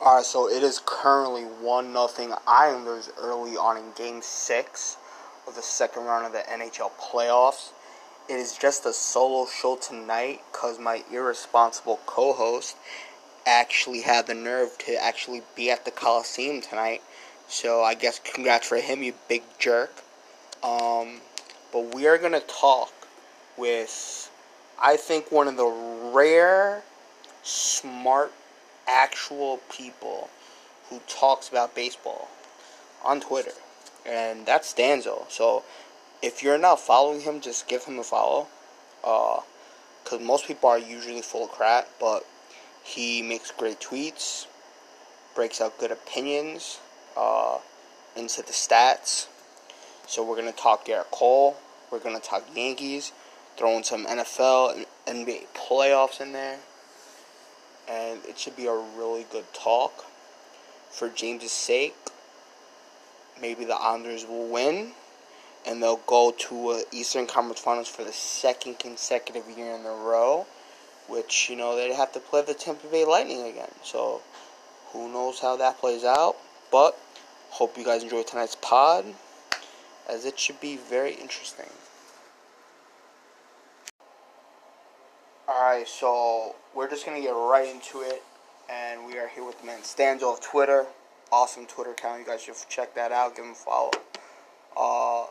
Alright, so it is currently 1 nothing Islanders early on in game 6 of the second round of the NHL playoffs. It is just a solo show tonight because my irresponsible co host actually had the nerve to actually be at the Coliseum tonight. So I guess congrats for him, you big jerk. Um, but we are going to talk with, I think, one of the rare, smart, actual people who talks about baseball on Twitter. And that's Stanzo. So if you're not following him, just give him a follow. Uh, most people are usually full of crap, but he makes great tweets, breaks out good opinions uh, into the stats. So we're to talk Gerrit Cole. We're to talk Yankees, throwing some NFL and NBA playoffs in there. And it should be a really good talk. For James's sake, maybe the Islanders will win and they'll go to a Eastern Conference Finals for the second consecutive year in a row, which you know they'd have to play the Tampa Bay Lightning again. So who knows how that plays out? But hope you guys enjoy tonight's pod, as it should be very interesting. Alright, so we're just gonna get right into it, and we are here with the man Stanzo of Twitter. Awesome Twitter account. You guys should check that out. Give him a follow. Uh,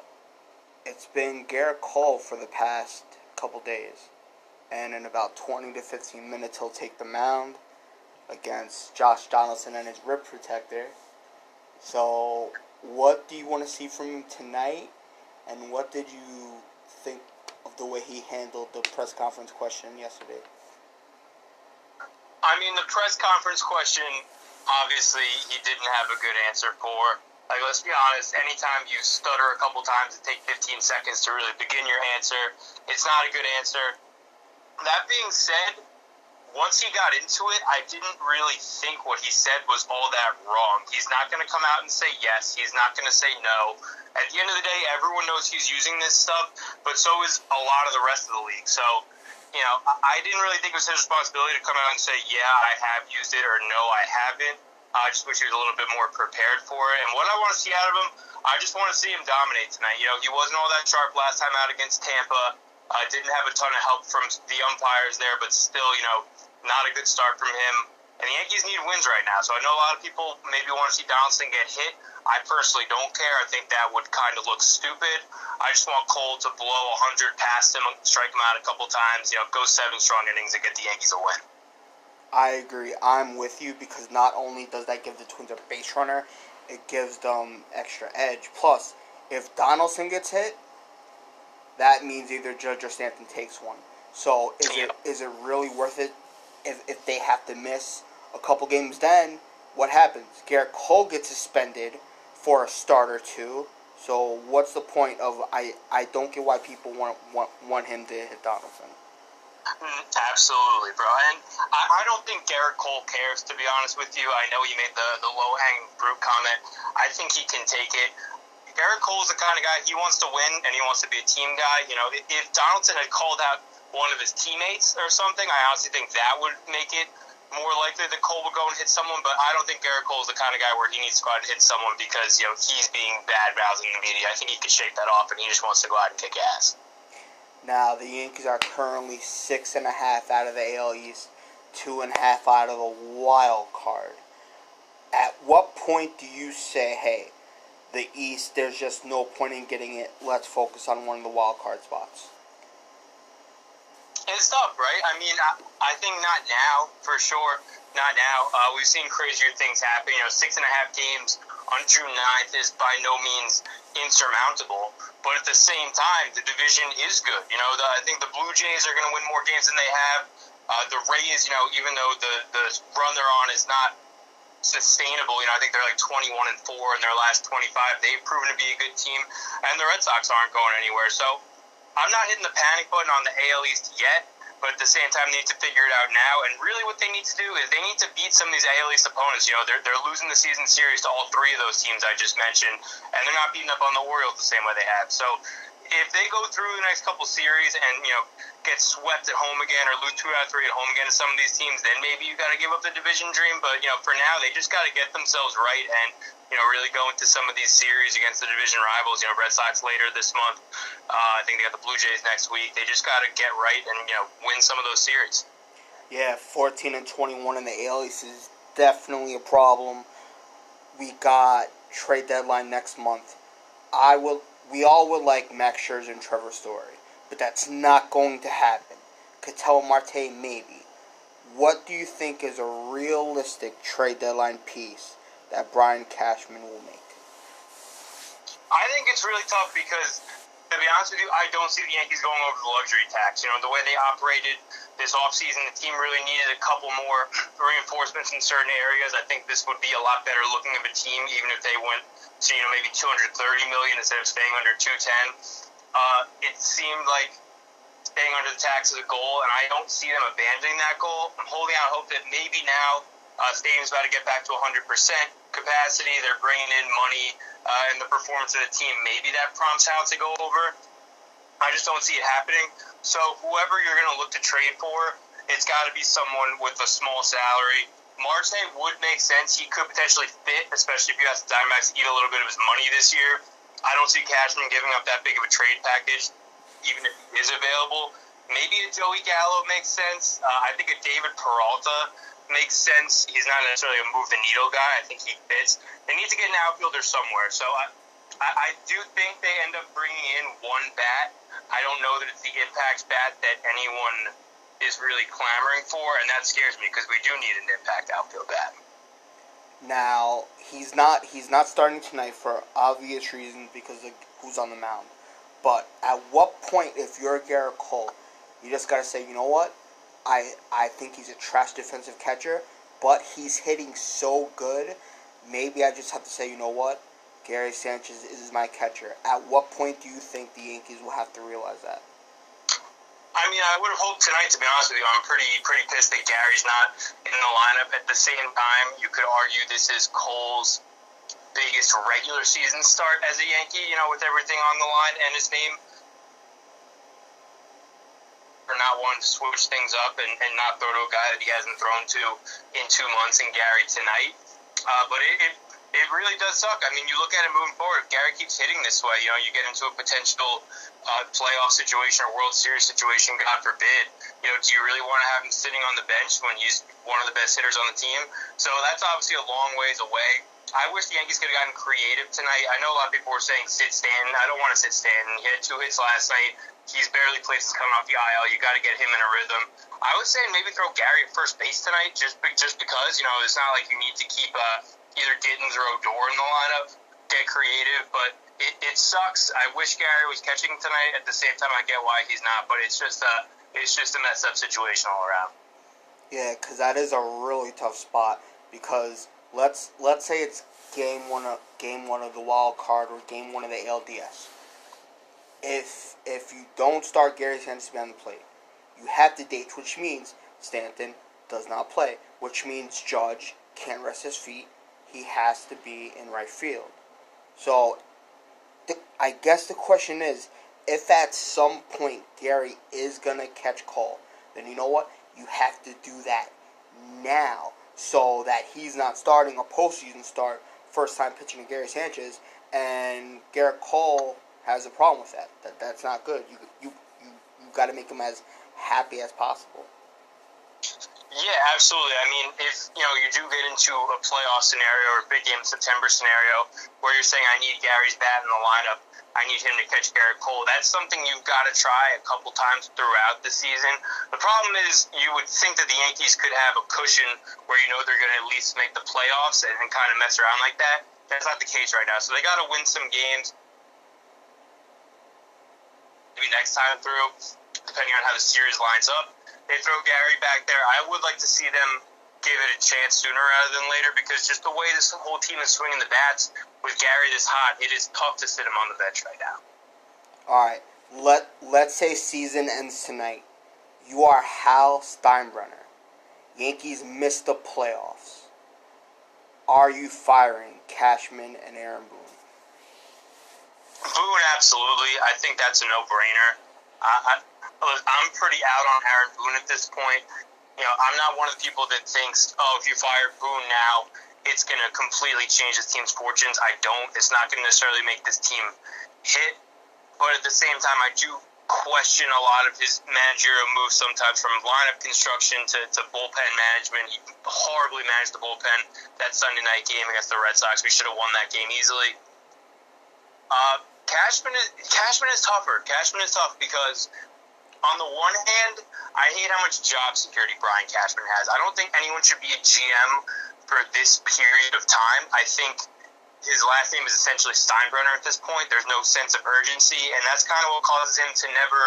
it's been Gerrit Cole for the past couple days. And in about 20 to 15 minutes, he'll take the mound against Josh Donaldson and his rib protector. So, what do you want to see from him tonight? And what did you think the way he handled the press conference question yesterday? I mean, the press conference question, obviously, he didn't have a good answer for. Like, let's be honest, anytime you stutter a couple times and take 15 seconds to really begin your answer, it's not a good answer. That being said, once he got into it, I didn't really think what he said was all that wrong. He's not going to come out and say yes. He's not going to say no. At the end of the day, everyone knows he's using this stuff, but so is a lot of the rest of the league. So, you know, I didn't really think it was his responsibility to come out and say, yeah, I have used it, or no, I haven't. I just wish he was a little bit more prepared for it. And what I want to see out of him, I just want to see him dominate tonight. You know, he wasn't all that sharp last time out against Tampa. Uh, didn't have a ton of help from the umpires there, but still, you know, not a good start from him. And the Yankees need wins right now. So I know a lot of people maybe want to see Donaldson get hit. I personally don't care. I think that would kind of look stupid. I just want Cole to blow 100 past him, strike him out a couple times, you know, go seven strong innings and get the Yankees a win. I agree. I'm with you because not only does that give the Twins a base runner, it gives them extra edge. Plus, if Donaldson gets hit, that means either Judge or Stanton takes one. So is it is it really worth it if, if they have to miss a couple games then? What happens? Gerrit Cole gets suspended for a start or two. So what's the point of I I don't get why people want want, want him to hit Donaldson. Mm, absolutely, bro. And I, I don't think Gerrit Cole cares, to be honest with you. I know he made the, the low hanging fruit comment. I think he can take it. Gerrit Cole's the kind of guy, he wants to win and he wants to be a team guy. You know, if Donaldson had called out one of his teammates or something, I honestly think that would make it more likely that Cole would go and hit someone, but I don't think Gerrit Cole is the kind of guy where he needs to go out and hit someone because, you know, he's being bad mouthing the media. I think he could shake that off and he just wants to go out and kick ass. Now the Yankees are currently six and a half out of the AL East, two and a half out of the wild card. At what point do you say, hey, the East, there's just no point in getting it. Let's focus on one of the wild card spots. It's tough, right? I mean, I, I think not now, for sure. Not now. Uh, we've seen crazier things happen. You know, six and a half games on June 9th is by no means insurmountable. But at the same time, the division is good. You know, the, I think the Blue Jays are going to win more games than they have. Uh, the Rays, you know, even though the, the run they're on is not sustainable, you know, I think they're like 21 and 4 in their last 25. They've proven to be a good team. And the Red Sox aren't going anywhere. So I'm not hitting the panic button on the AL East yet but at the same time, they need to figure it out now. And really, what they need to do is they need to beat some of these AL East opponents. You know, they're, they're losing the season series to all three of those teams I just mentioned, and they're not beating up on the Orioles the same way they have. So if they go through the next couple series and you know get swept at home again or lose two out of three at home again to some of these teams, then maybe you got to give up the division dream. But you know, for now, they just got to get themselves right and you know really go into some of these series against the division rivals. You know, Red Sox later this month. Uh, I think they got the Blue Jays next week. They just got to get right and you know win some of those series. Yeah, 14 and 21 in the AL East is definitely a problem. We got trade deadline next month. I will. We all would like Max Scherzer and Trevor Story but that's not going to happen. Ketel Marte, maybe. What do you think is a realistic trade deadline piece that Brian Cashman will make? I think it's really tough because, to be honest with you, I don't see the Yankees going over the luxury tax. You know, the way they operated this offseason, the team really needed a couple more reinforcements in certain areas. I think this would be a lot better looking of a team, even if they went to, you know, maybe 230 million instead of staying under 210. Uh, it seemed like staying under the tax is a goal, and I don't see them abandoning that goal. I'm holding out hope that maybe now uh, Stadium's about to get back to 100% capacity. They're bringing in money uh, and the performance of the team. Maybe that prompts Hal to go over. I just don't see it happening. So whoever you're going to look to trade for, it's got to be someone with a small salary. Marte would make sense. He could potentially fit, especially if you ask the Diamondbacks to eat a little bit of his money this year. I don't see Cashman giving up that big of a trade package, even if he is available. Maybe a Joey Gallo makes sense. Uh, I think a David Peralta makes sense. He's not necessarily a move the needle guy. I think he fits. They need to get an outfielder somewhere. So I, I, I do think they end up bringing in one bat. I don't know that it's the impact bat that anyone is really clamoring for, and that scares me because we do need an impact outfield bat. Now he's not he's not starting tonight for obvious reasons because of who's on the mound. But at what point, if you're Gerrit Cole, you just gotta say, you know what? I I think he's a trash defensive catcher, but he's hitting so good. Maybe I just have to say, you know what? Gary Sanchez is my catcher. At what point do you think the Yankees will have to realize that? I mean, I would have hoped tonight. To be honest with you, I'm pretty pretty pissed that Gary's not in the lineup. At the same time, you could argue this is Cole's biggest regular season start as a Yankee. You know, with everything on the line and his name. For not wanting to switch things up and, and not throw to a guy that he hasn't thrown to in two months and Gary tonight. Uh, but it, it it really does suck. I mean, you look at it moving forward. If Gary keeps hitting this way, you know, you get into a potential uh, playoff situation or World Series situation, God forbid. You know, do you really want to have him sitting on the bench when he's one of the best hitters on the team? So that's obviously a long ways away. I wish the Yankees could have gotten creative tonight. I know a lot of people were saying sit Stanton. I don't want to sit Stanton. He had two hits last night. He's barely since coming off the IL. You got to get him in a rhythm. I was saying maybe throw Gary at first base tonight, just just because you know it's not like you need to keep uh, either Gittens or Odor in the lineup. Get creative, but it, it sucks. I wish Gary was catching tonight. At the same time, I get why he's not, but it's just a it's just a messed up situation all around. Yeah, because that is a really tough spot. Because let's let's say it's game one of game one of the wild card or game one of the ALDS. If if you don't start Gary Sanchez on the plate, you have to date, which means Stanton does not play, which means Judge can't rest his feet, he has to be in right field. So, the, I guess the question is, if at some point Gary is gonna catch Cole, then you know what? You have to do that now, so that he's not starting a postseason start, first time pitching to Gary Sanchez, and Gerrit Cole has a problem with that. That that's not good. You you you, you got to make him as happy as possible. Yeah, absolutely. I mean, if you know you do get into a playoff scenario or a big game September scenario where you're saying I need Gary's bat in the lineup, I need him to catch Gerrit Cole. That's something you've got to try a couple times throughout the season. The problem is you would think that the Yankees could have a cushion where you know they're going to at least make the playoffs and, and kind of mess around like that. That's not the case right now. So they got to win some games. Maybe next time through, depending on how the series lines up they throw Gary back there. I would like to see them give it a chance sooner rather than later because just the way this whole team is swinging the bats with Gary this hot, it is tough to sit him on the bench right now. All right, let let's say season ends tonight. You are Hal Steinbrenner. Yankees missed the playoffs. Are you firing Cashman and Aaron Boone? Boone, absolutely. I think that's a no-brainer. I, I'm pretty out on Aaron Boone at this point. You know, I'm not one of the people that thinks, oh, if you fire Boone now, it's going to completely change this team's fortunes. I don't. It's not going to necessarily make this team hit. But at the same time, I do question a lot of his managerial moves sometimes from lineup construction to, to bullpen management. He horribly managed the bullpen that Sunday night game against the Red Sox. We should have won that game easily. Uh, Cashman is Cashman is tougher. Cashman is tough because on the one hand, I hate how much job security Brian Cashman has. I don't think anyone should be a GM for this period of time. I think his last name is essentially Steinbrenner at this point. There's no sense of urgency, and that's kind of what causes him to never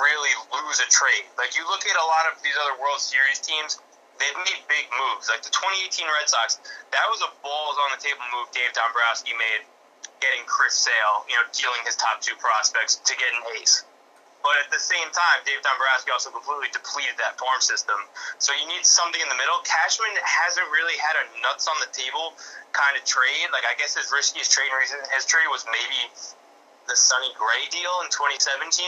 really lose a trade. Like you look at a lot of these other World Series teams, they've made big moves. Like the 2018 Red Sox, that was a balls on the table move Dave Dombrowski made, getting Chris Sale, you know, dealing his top two prospects to get an ace. But at the same time, Dave Dombrowski also completely depleted that farm system. So you need something in the middle. Cashman hasn't really had a nuts on the table kind of trade. Like I guess his riskiest trade in his trade was maybe the Sonny Gray deal in 2017.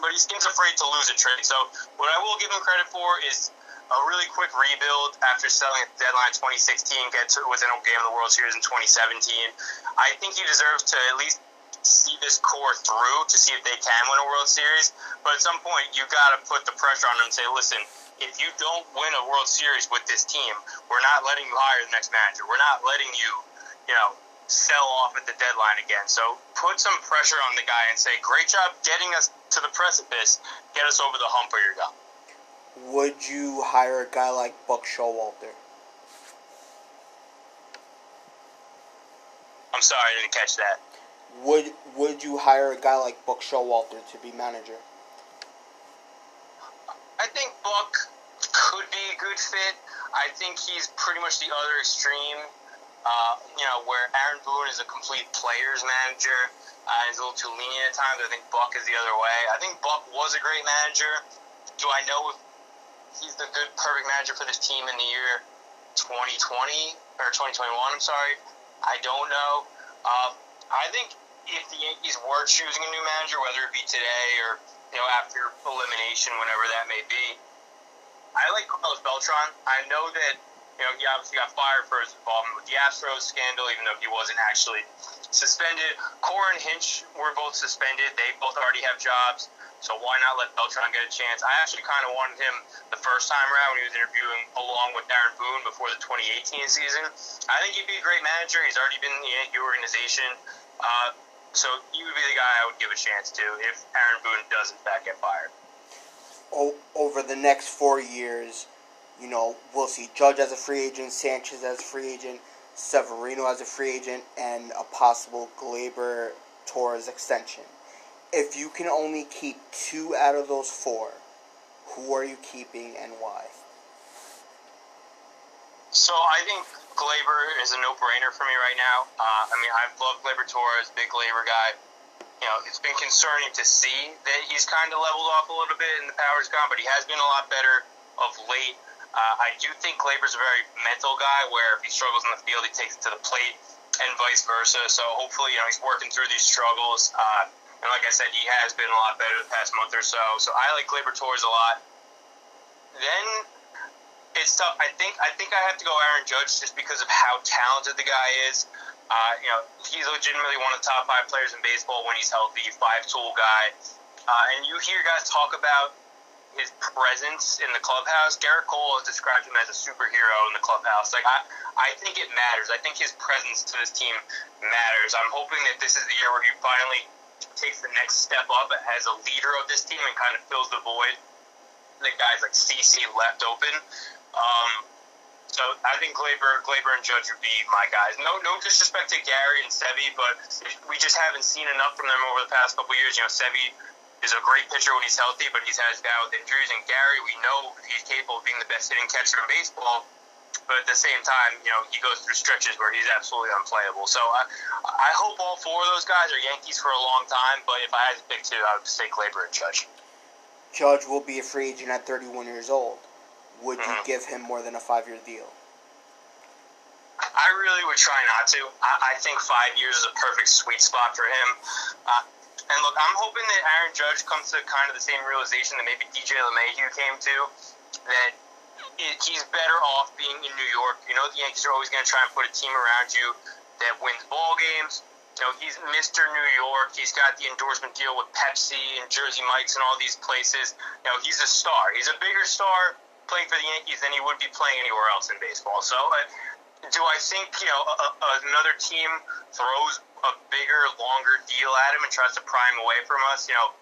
But he seems afraid to lose a trade. So what I will give him credit for is a really quick rebuild after selling at the deadline 2016, get to within a game of the World Series in 2017. I think he deserves to at least see this core through to see if they can win a World Series. But at some point, you got to put the pressure on them and say, listen, if you don't win a World Series with this team, we're not letting you hire the next manager. We're not letting you, you know, sell off at the deadline again. So put some pressure on the guy and say, great job getting us to the precipice. Get us over the hump where you're. Would you hire a guy like Buck Showalter? I'm sorry, I didn't catch that. Would would you hire a guy like Buck Showalter to be manager? I think Buck could be a good fit. I think he's pretty much the other extreme. Uh, you know, where Aaron Boone is a complete players manager, uh, he's a little too lenient at times. I think Buck is the other way. I think Buck was a great manager. Do I know if he's the good, perfect manager for this team in the year 2020 or 2021? I'm sorry, I don't know. Uh, I think if the Yankees were choosing a new manager, whether it be today or you know after elimination, whenever that may be, I like Carlos Beltran. I know that you know he obviously got fired for his involvement with the Astros scandal, even though he wasn't actually suspended. Cora and Hinch were both suspended. They both already have jobs. So why not let Beltran get a chance? I actually kind of wanted him the first time around when he was interviewing along with Aaron Boone before the 2018 season. I think he'd be a great manager. He's already been in the Yankee organization. Uh, so he would be the guy I would give a chance to if Aaron Boone does in fact get fired. Over the next four years, you know, we'll see Judge as a free agent, Sanchez as a free agent, Severino as a free agent, and a possible Gleyber Torres extension. If you can only keep two out of those four, who are you keeping and why? So I think Gleyber is a no-brainer for me right now. Uh, I mean, I've loved Gleyber Torres, big Gleyber guy. You know, it's been concerning to see that he's kind of leveled off a little bit in the powers gone, but he has been a lot better of late. Uh, I do think Gleyber's a very mental guy, where if he struggles in the field, he takes it to the plate, and vice versa. So hopefully, you know, he's working through these struggles. Uh, and like I said, he has been a lot better the past month or so. So I like Gleyber Torres a lot. Then it's tough. I think I think I have to go Aaron Judge just because of how talented the guy is. Uh, you know, he's legitimately one of the top five players in baseball when he's healthy, five tool guy. Uh, and you hear guys talk about his presence in the clubhouse. Gerrit Cole has described him as a superhero in the clubhouse. Like I, I think it matters. I think his presence to this team matters. I'm hoping that this is the year where he finally takes the next step up as a leader of this team and kind of fills the void that guys like CC left open. Um, so I think Gleyber, Gleyber and Judge would be my guys. No, no disrespect to Gary and Sevy, but we just haven't seen enough from them over the past couple years. You know, Sevy is a great pitcher when he's healthy, but he's had his bout with injuries. And Gary, we know he's capable of being the best hitting catcher in baseball. But at the same time, you know, he goes through stretches where he's absolutely unplayable. So I, I hope all four of those guys are Yankees for a long time. But if I had to pick two, I would say Gleyber and Judge. Judge will be a free agent at 31 years old would you mm-hmm. give him more than a five year deal? I really would try not to. I, I, think five years is a perfect sweet spot for him. Uh, And look, I'm hoping that Aaron Judge comes to kind of the same realization that maybe DJ LeMahieu came to, that he's better off being in New York. You know, the Yankees are always going to try and put a team around you that wins ball games. You know, he's Mr. New York. He's got the endorsement deal with Pepsi and Jersey Mike's and all these places. You know, he's a star. He's a bigger star playing for the Yankees than he would be playing anywhere else in baseball. So, uh, do I think you know a, a, another team throws a bigger, longer deal at him and tries to pry him away from us? You know,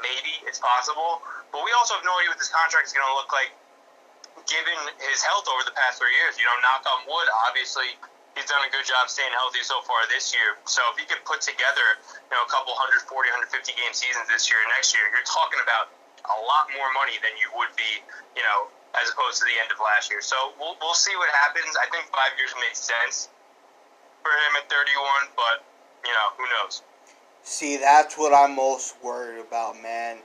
maybe it's possible, but we also have no idea what this contract is going to look like given his health over the past three years. You know, knock on wood, obviously he's done a good job staying healthy so far this year. So if he could put together, you know, a couple 140, 150 game seasons this year and next year, you're talking about a lot more money than you would be, you know, as opposed to the end of last year. So we'll, we'll see what happens. I think five years makes sense for him at 31, but, you know, who knows? See, that's what I'm most worried about, man.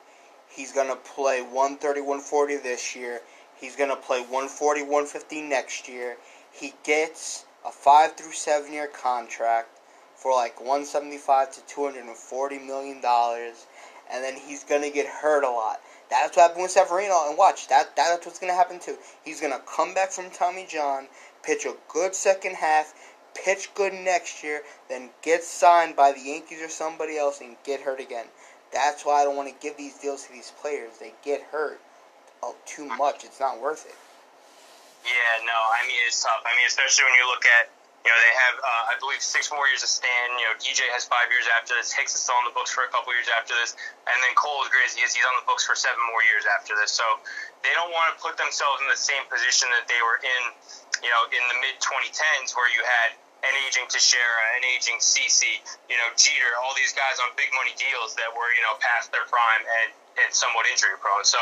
He's going to play 130, 140 this year. He's going to play 140, 150 next year. He gets a 5 through 7 year contract for like 175 to 240 million dollars and then he's going to get hurt a lot. That's what happened with Severino and watch that that's what's going to happen too. He's going to come back from Tommy John, pitch a good second half, pitch good next year, then get signed by the Yankees or somebody else and get hurt again. That's why I don't want to give these deals to these players. They get hurt oh, too much. It's not worth it. Yeah, no, I mean it's tough. I mean, especially when you look at you know they have uh, I believe six more years of Stan. You know, DJ has five years after this. Hicks is still on the books for a couple years after this, and then Cole is is. He's on the books for seven more years after this. So they don't want to put themselves in the same position that they were in, you know, in the mid 2010s where you had an aging Teixeira, an aging CC, you know, Jeter, all these guys on big money deals that were, you know, past their prime and, and somewhat injury prone. So,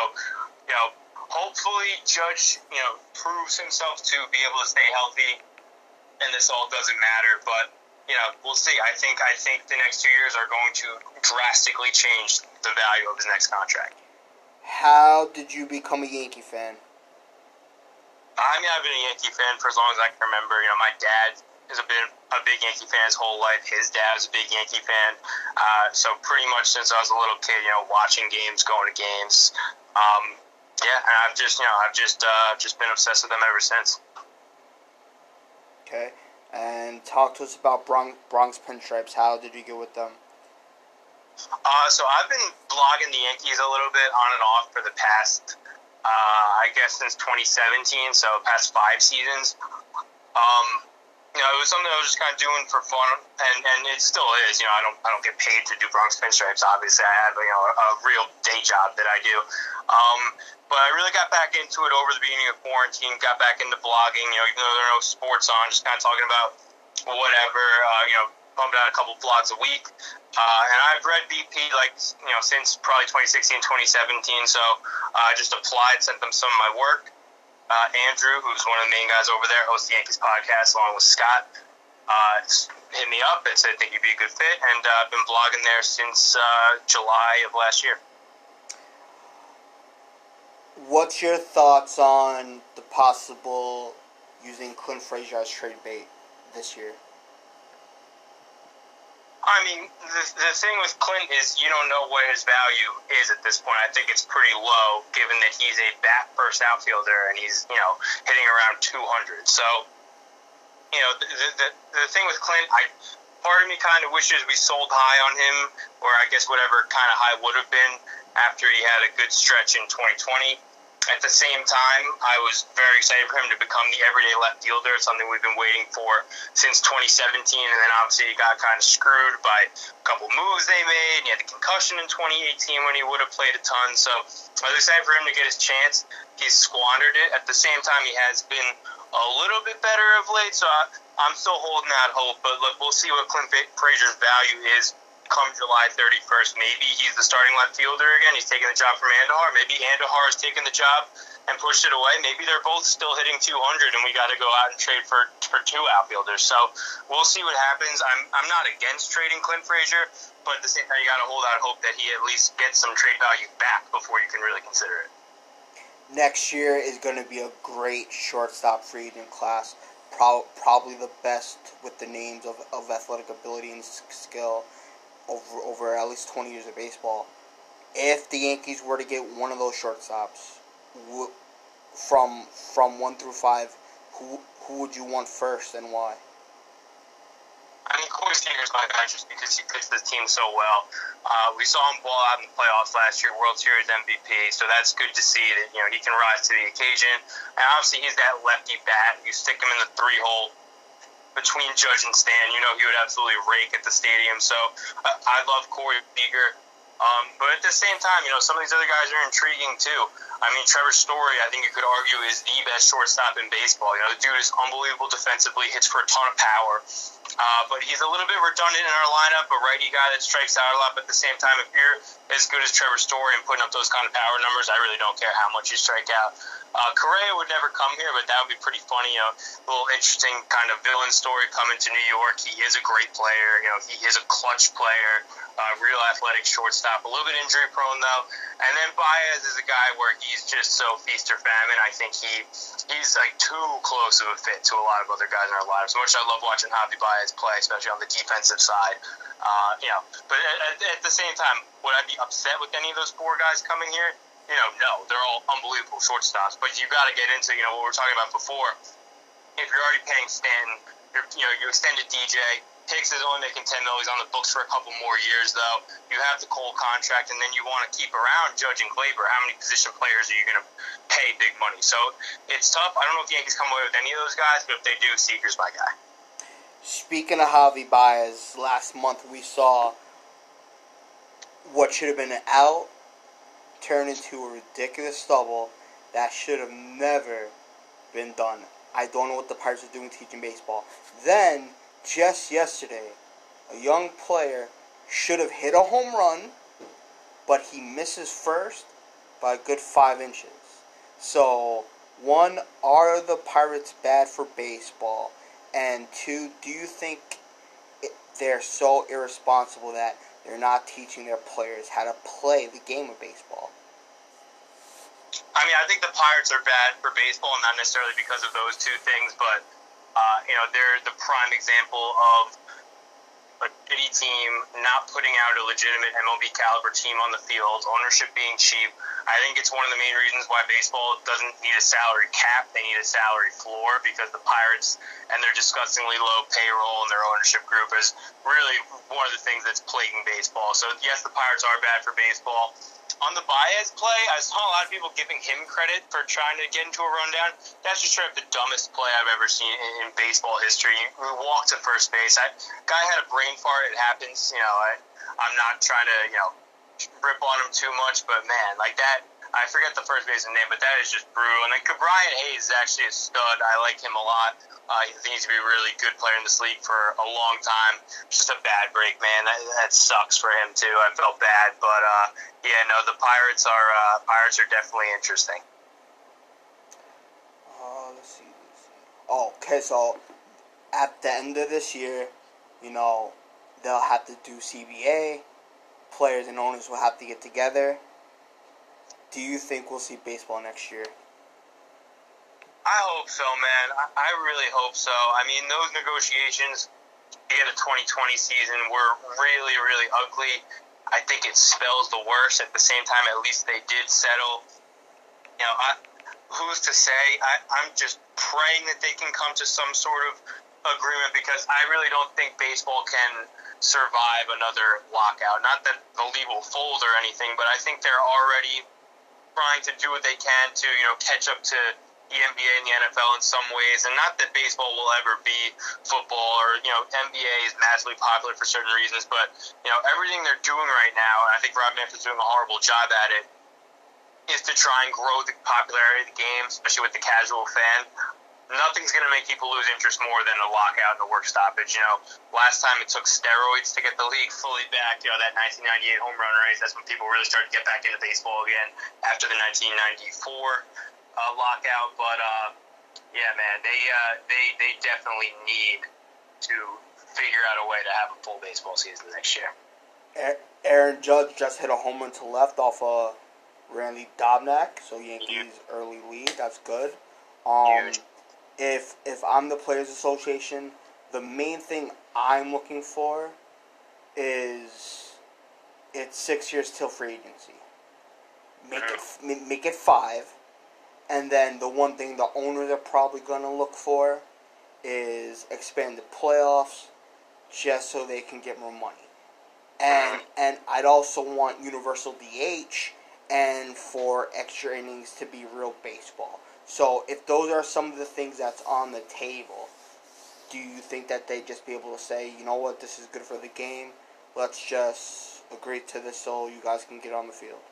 you know, hopefully Judge, you know, proves himself to be able to stay healthy, and this all doesn't matter. But you know, we'll see. I think I think the next two years are going to drastically change the value of his next contract. How did you become a Yankee fan? I mean, I've been a Yankee fan for as long as I can remember. You know, my dad has been a big Yankee fan his whole life. His dad was a big Yankee fan. Uh, so pretty much since I was a little kid, you know, watching games, going to games. Um, yeah, and I've just you know I've just uh, just been obsessed with them ever since. Okay, and talk to us about Bronx, Bronx Pinstripes. How did you get with them? Uh, so I've been blogging the Yankees a little bit on and off for the past, uh, I guess since 2017, so past five seasons. Um, you know, it was something I was just kind of doing for fun, and and it still is. You know, I don't I don't get paid to do Bronx Pinstripes. Obviously, I have you know a, a real day job that I do. Um, but I really got back into it over the beginning of quarantine. Got back into blogging. You know, even though there are no sports on, just kind of talking about whatever. Uh, you know, pumping out a couple blogs a week. Uh, and I've read BP like you know since probably 2016, 2017. So I uh, just applied, sent them some of my work uh, Andrew, who's one of the main guys over there, hosts the Yankees podcast along with Scott, uh, hit me up and said, I think you'd be a good fit. And uh, I've been blogging there since uh, July of last year. What's your thoughts on the possible using Clint Frazier as trade bait this year? I mean, the, the thing with Clint is you don't know what his value is at this point. I think it's pretty low, given that he's a bat first outfielder and he's you know hitting around 200. So, you know, the the, the thing with Clint, I part of me kind of wishes we sold high on him, or I guess whatever kind of high would have been after he had a good stretch in 2020. At the same time, I was very excited for him to become the everyday left fielder, something we've been waiting for since 2017. And then obviously he got kind of screwed by a couple moves they made. And He had the concussion in 2018 when he would have played a ton. So I was excited for him to get his chance. He's squandered it. At the same time, he has been a little bit better of late. So I, I'm still holding that hope. But look, we'll see what Clint Frazier's value is come July 31st, maybe he's the starting left fielder again. He's taking the job from Andujar. Maybe Andujar has taken the job and pushed it away. Maybe they're both still hitting 200, and we got to go out and trade for for two outfielders. So we'll see what happens. I'm I'm not against trading Clint Frazier, but at the same time, you got to hold out hope that he at least gets some trade value back before you can really consider it. Next year is going to be a great shortstop free agent class. Pro- probably the best with the names of, of athletic ability and skill over over at least twenty years of baseball. If the Yankees were to get one of those shortstops, from from one through five, who who would you want first and why? I mean, Corey Seager's my guy just because he fits the team so well. Uh, we saw him ball out in the playoffs last year, World Series MVP, so that's good to see that you know he can rise to the occasion. And obviously, he's that lefty bat. You stick him in the three hole between Judge and Stan, you know he would absolutely rake at the stadium. So uh, I love Corey Seager. Um, but at the same time, you know, some of these other guys are intriguing too. I mean, Trevor Story, I think you could argue, is the best shortstop in baseball. You know, the dude is unbelievable defensively, hits for a ton of power. Uh, but he's a little bit redundant in our lineup, a righty guy that strikes out a lot. But at the same time, if you're as good as Trevor Story and putting up those kind of power numbers, I really don't care how much you strike out. Uh, Correa would never come here, but that would be pretty funny. You know, a little interesting kind of villain story coming to New York. He is a great player. You know, he is a clutch player, uh, real athletic shortstop. A little bit injury prone though. And then Baez is a guy where he's just so feast or famine. I think he he's like too close of a fit to a lot of other guys in our lives. As much I love watching Javi Baez play, especially on the defensive side. Uh, you know, but at, at the same time, would I be upset with any of those four guys coming here? You know, no, they're all unbelievable shortstops. But you got to get into, you know, what we were talking about before. If you're already paying Stanton, you're, you know, you extended DJ. Hicks is only making ten million. He's on the books for a couple more years, though. You have the Cole contract, and then you want to keep around Judge and Gleyber. How many position players are you going to pay big money? So it's tough. I don't know if the Yankees come away with any of those guys, but if they do, Seager's my guy. Speaking of Javi Baez, last month we saw what should have been an out turned into a ridiculous stubble that should have never been done. I don't know what the Pirates are doing teaching baseball. Then, just yesterday, a young player should have hit a home run, but he misses first by a good five inches. So, one, are the Pirates bad for baseball? And two, do you think they're so irresponsible that they're not teaching their players how to play the game of baseball. I mean, I think the Pirates are bad for baseball, not necessarily because of those two things, but uh, you know, they're the prime example of a shitty team not putting out a legitimate MLB caliber team on the field, ownership being cheap. I think it's one of the main reasons why baseball doesn't need a salary cap. They need a salary floor because the Pirates and their disgustingly low payroll and their ownership group is really one of the things that's plaguing baseball. So yes, the Pirates are bad for baseball on the Baez play, I saw a lot of people giving him credit for trying to get into a rundown. That's just straight up the dumbest play I've ever seen in, in baseball history. He walked to first base. I, guy had a brain fart. It happens. You know, I, I'm not trying to you know rip on him too much, but man, like that. I forget the first baseman name, but that is just brutal. And then Ke'Bryan Hayes is actually a stud. I like him a lot. Uh, going to be a really good player in this league for a long time. Just a bad break, man. That, that sucks for him too. I felt bad, but uh, yeah, no, the Pirates are uh, Pirates are definitely interesting. Uh, let's see, let's see. Oh, okay, so at the end of this year, you know, they'll have to do CBA. Players and owners will have to get together. Do you think we'll see baseball next year? I hope so, man. I, really hope so. I mean, those negotiations in the 2020 season were really, really ugly. I think it spells the worst. At the same time, at least they did settle. You know, I, who's to say? I, I'm just praying that they can come to some sort of agreement because I really don't think baseball can survive another lockout. Not that the league will fold or anything, but I think they're already trying to do what they can to, you know, catch up to the NBA and the NFL in some ways, and not that baseball will ever be football or you know NBA is massively popular for certain reasons, but you know everything they're doing right now, and I think Rob Manfred's doing a horrible job at it, is to try and grow the popularity of the game, especially with the casual fan. Nothing's going to make people lose interest more than a lockout and a work stoppage. You know, last time it took steroids to get the league fully back. You know, that 1998 home run race. That's when people really started to get back into baseball again after the 1994 uh, lockout. But uh, yeah, man, they uh, they they definitely need to figure out a way to have a full baseball season next year. Aaron Judge just hit a home run to left off of Randy Dobnak, so Yankees early lead. That's good. Um, if if I'm the Players Association, the main thing I'm looking for is it's six years till free agency. Make it make it five, and then the one thing the owners are probably gonna look for is expand the playoffs, just so they can get more money. And and I'd also want universal DH and for extra innings to be real baseball. So if those are some of the things that's on the table, do you think that they'd just be able to say, you know what, this is good for the game? Let's just agree to this so you guys can get on the field.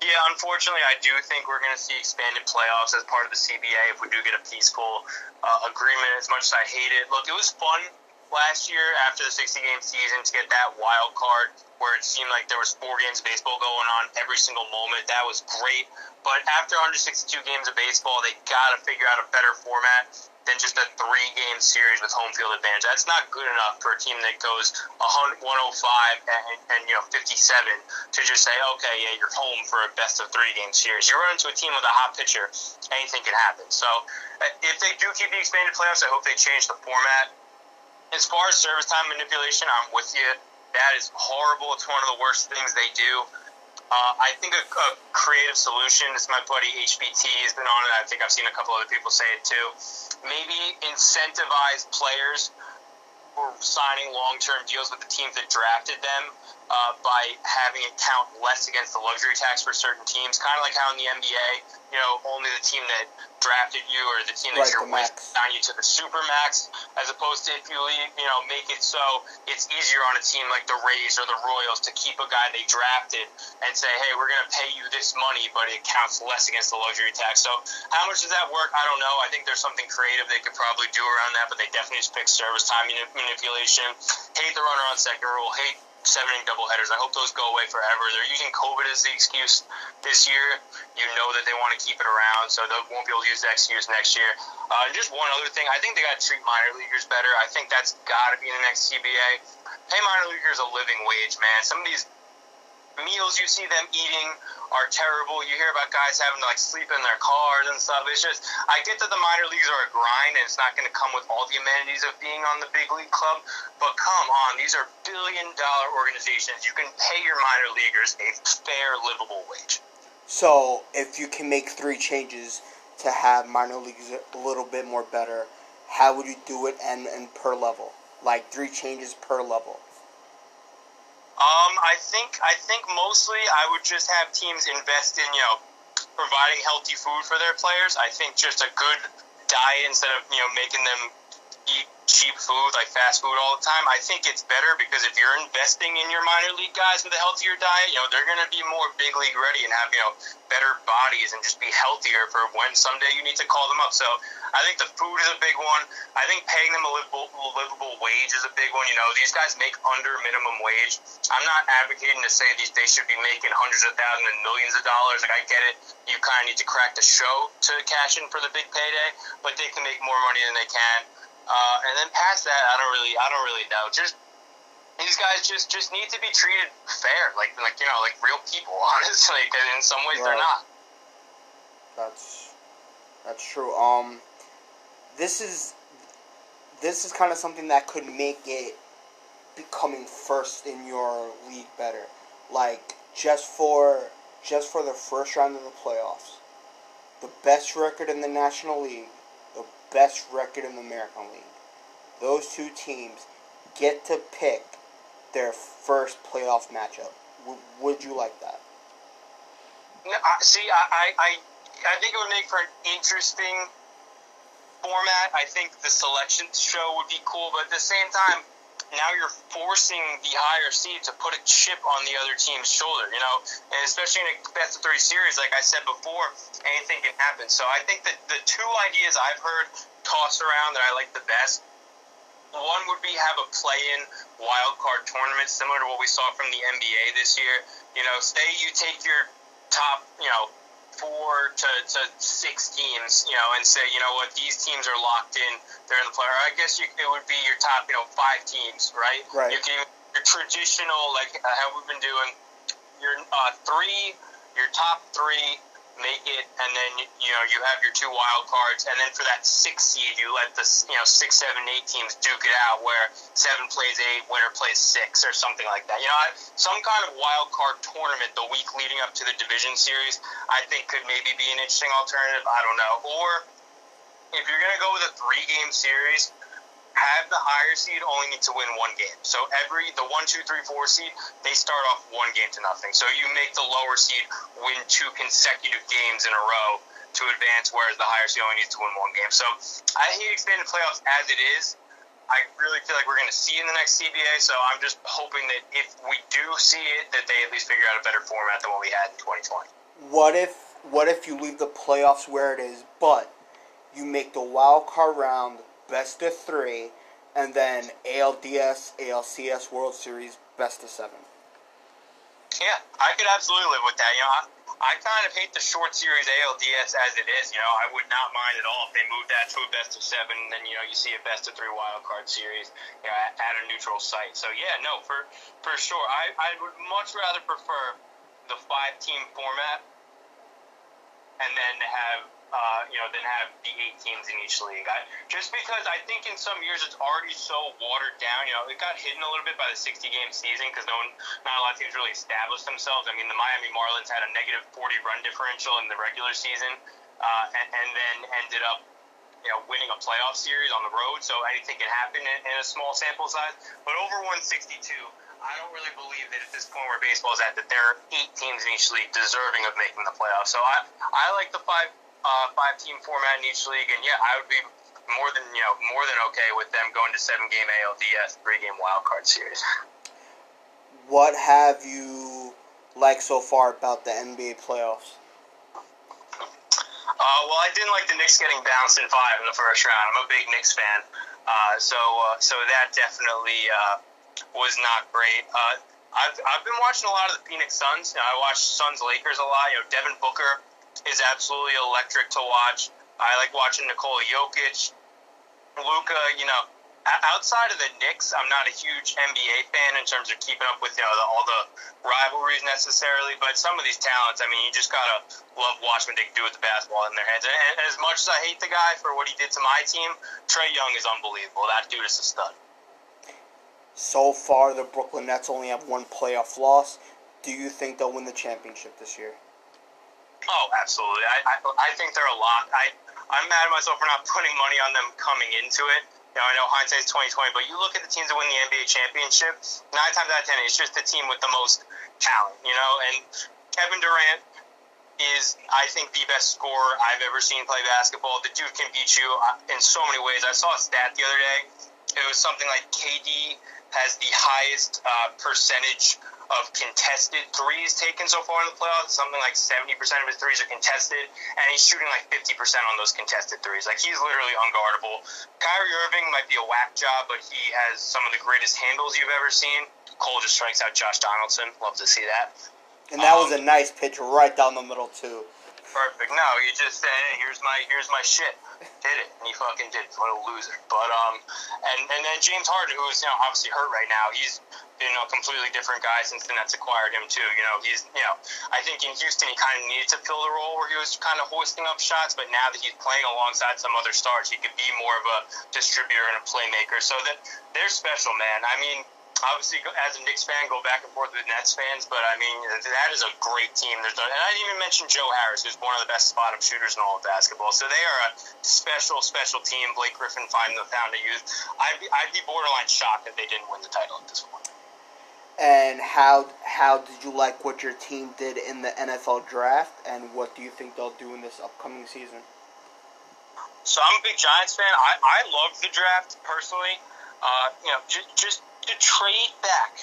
Yeah, unfortunately, I do think we're going to see expanded playoffs as part of the CBA if we do get a peaceful uh, agreement. As much as I hate it, look, it was fun last year after the 60 game season to get that wild card where it seemed like there was four games of baseball going on every single moment. That was great. But after 162 games of baseball, they got to figure out a better format than just a three game series with home field advantage. That's not good enough for a team that goes 105 and, and you know 57 to just say, okay, yeah, you're home for a best of three game series. You run into a team with a hot pitcher, anything can happen. So uh, if they do keep the expanded playoffs, I hope they change the format as far as service time manipulation, I'm with you. That is horrible. It's one of the worst things they do. Uh, I think a, a creative solution. This my buddy HBT has been on it. I think I've seen a couple other people say it too. Maybe incentivize players for signing long-term deals with the teams that drafted them uh, by having it count less against the luxury tax for certain teams. Kind of like how in the NBA, you know, only the team that drafted you or the team that right, you're with sign you to the super max, as opposed to if you leave, you know, make it so it's easier on a team like the Rays or the Royals to keep a guy they drafted and say, hey, we're going to pay you this money, but it counts less against the luxury tax. So how much does that work? I don't know. I think there's something creative they could probably do around that, but they definitely just pick service time manipulation. Hate the runner on second rule. Hate seven inning doubleheaders. I hope those go away forever. They're using COVID as the excuse this year. You know that they want to keep it around, so they won't be able to use the excuse next year. Uh, just one other thing, I think they got to treat minor leaguers better. I think that's got to be in the next CBA. Pay minor leaguers a living wage, man. Some of these meals you see them eating are terrible. You hear about guys having to like sleep in their cars and stuff. It's just I get that the minor leagues are a grind and it's not going to come with all the amenities of being on the big league club, but come on, these are billion dollar organizations. You can pay your minor leaguers a fair livable wage. So, if you can make three changes to have minor leagues a little bit more better, how would you do it and, and per level? Like three changes per level. Um, I think I think mostly I would just have teams invest in you know providing healthy food for their players. I think just a good diet instead of you know making them eat cheap food like fast food all the time. I think it's better because if you're investing in your minor league guys with a healthier diet, you know they're going to be more big league ready and have you know better bodies and just be healthier for when someday you need to call them up. So I think the food is a big one. I think paying them a livable, livable wage is a big one. You know, these guys make under minimum wage. I'm not advocating to say these they should be making hundreds of thousands and millions of dollars. Like I get it, you kind of need to crack the show to cash in for the big payday, but they can make more money than they can. Uh, and then past that, I don't really, I don't really know. Just these guys just just need to be treated fair, like like you know, like real people. Honestly, because in some ways right. they're not. That's that's true. Um, this is this is kind of something that could make it becoming first in your league better. Like just for just for the first round of the playoffs, the best record in the National League, best record in the American League. Those two teams get to pick their first playoff matchup. W- would you like that? No, I, see, I, I, I think it would make for an interesting format. I think the selection show would be cool, but at the same time, now you're forcing the higher seed to put a chip on the other team's shoulder, you know, and especially in a best of three series, like I said before, anything can happen. So I think that the two ideas I've heard tossed around that I like the best. One would be have a play-in wild card tournament similar to what we saw from the NBA this year. You know, say you take your top, you know, four to, to six teams, you know, and say, you know what, these teams are locked in, they're in the player. I guess you, it would be your top, you know, five teams, right? Right. You can your traditional, like uh, how we've been doing, your uh, three, your top three make it, and then you know you have your two wild cards, and then for that six seed, you let the you know six, seven, eight teams duke it out, where seven plays eight, winner plays six, or something like that. You know, some kind of wild card tournament the week leading up to the division series, I think could maybe be an interesting alternative. I don't know, or if you're gonna go with a three game series, have the higher seed only need to win one game. So every the one, two, three, four seed, they start off one game to nothing. So you make the lower seed win two consecutive games in a row to advance, whereas the higher seed only needs to win one game. So I hate expanded playoffs as it is. I really feel like we're going to see in the next CBA. So I'm just hoping that if we do see it, that they at least figure out a better format than what we had in 2020. What if what if you leave the playoffs where it is, but you make the wild card round best of three, and then ALDS, ALCS World Series best of seven. Yeah, I could absolutely live with that. You know, I, I kind of hate the short series ALDS as it is. You know, I would not mind at all if they moved that to a best of seven, and then you know you see a best of three wild card series you know, at, at a neutral site. So yeah, no, for for sure, I I would much rather prefer the five team format, and then have uh, you know, than have the eight teams in each league. I, just because I think in some years it's already so watered down. You know, it got hidden a little bit by the 60 game season because no one, not a lot of teams really established themselves. I mean, the Miami Marlins had a negative 40 run differential in the regular season, uh, and, and then ended up you know, winning a playoff series on the road, so anything can happen in, in, a small sample size. But over 162, I don't really believe that at this point where baseball is at, that there are eight teams in each league deserving of making the playoffs. So I, I like the five uh, five team format in each league, and yeah, I would be more than you know more than okay with them going to seven game ALDS, three game wild card series. What have you liked so far about the NBA playoffs? Uh, well, I didn't like the Knicks getting bounced in five in the first round. I'm a big Knicks fan, uh, so uh, so that definitely uh, was not great. Uh, I've, I've been watching a lot of the Phoenix Suns. You know, I watch Suns Lakers a lot. You know, Devin Booker is absolutely electric to watch. I like watching Nikola Jokic, Luka. You know, outside of the Knicks, I'm not a huge NBA fan in terms of keeping up with you know the, all the rivalries necessarily. But some of these talents, I mean, you just gotta love watching what they do with the basketball in their hands. And, and as much as I hate the guy for what he did to my team, Trae Young is unbelievable. That dude is a stud. So far, the Brooklyn Nets only have one playoff loss. Do you think they'll win the championship this year? Oh, absolutely. I, I, I think they're a lock. I, I'm mad at myself for not putting money on them coming into it. Know, I know hindsight's 2020, but you look at the teams that win the NBA championship, nine times out of ten, it's just the team with the most talent, you know, and Kevin Durant is, I think, the best scorer I've ever seen play basketball. The dude can beat you uh, in so many ways. I saw a stat the other day. It was something like KD has the highest uh, percentage of contested threes taken so far in the playoffs. Something like 70% of his threes are contested, and he's shooting like 50% on those contested threes. Like, he's literally unguardable. Kyrie Irving might be a whack job, but he has some of the greatest handles you've ever seen. Cole just strikes out Josh Donaldson. Love to see that. And that um, was a nice pitch right down the middle, too. Perfect. No, you just said, hey, here's my here's my shit. Did it, and he fucking did. What a loser. But um, and and then James Harden, who is you know obviously hurt right now, he's been a completely different guy since the Nets acquired him too. You know, he's you know I think in Houston he kind of needed to fill the role where he was kind of hoisting up shots, but now that he's playing alongside some other stars, he could be more of a distributor and a playmaker. So that they're special, man. I mean obviously, as a Knicks fan, go back and forth with Nets fans, but I mean, that is a great team. There's no, and I didn't even mention Joe Harris, who's one of the best spot up shooters in all of basketball. So they are a special, special team. Blake Griffin find the found a youth. I'd be, I'd be borderline shocked if they didn't win the title at this point. And how how did you like what your team did in the NFL draft, and what do you think they'll do in this upcoming season? So I'm a big Giants fan. I, I love the draft personally. Uh, you know, just, just to trade back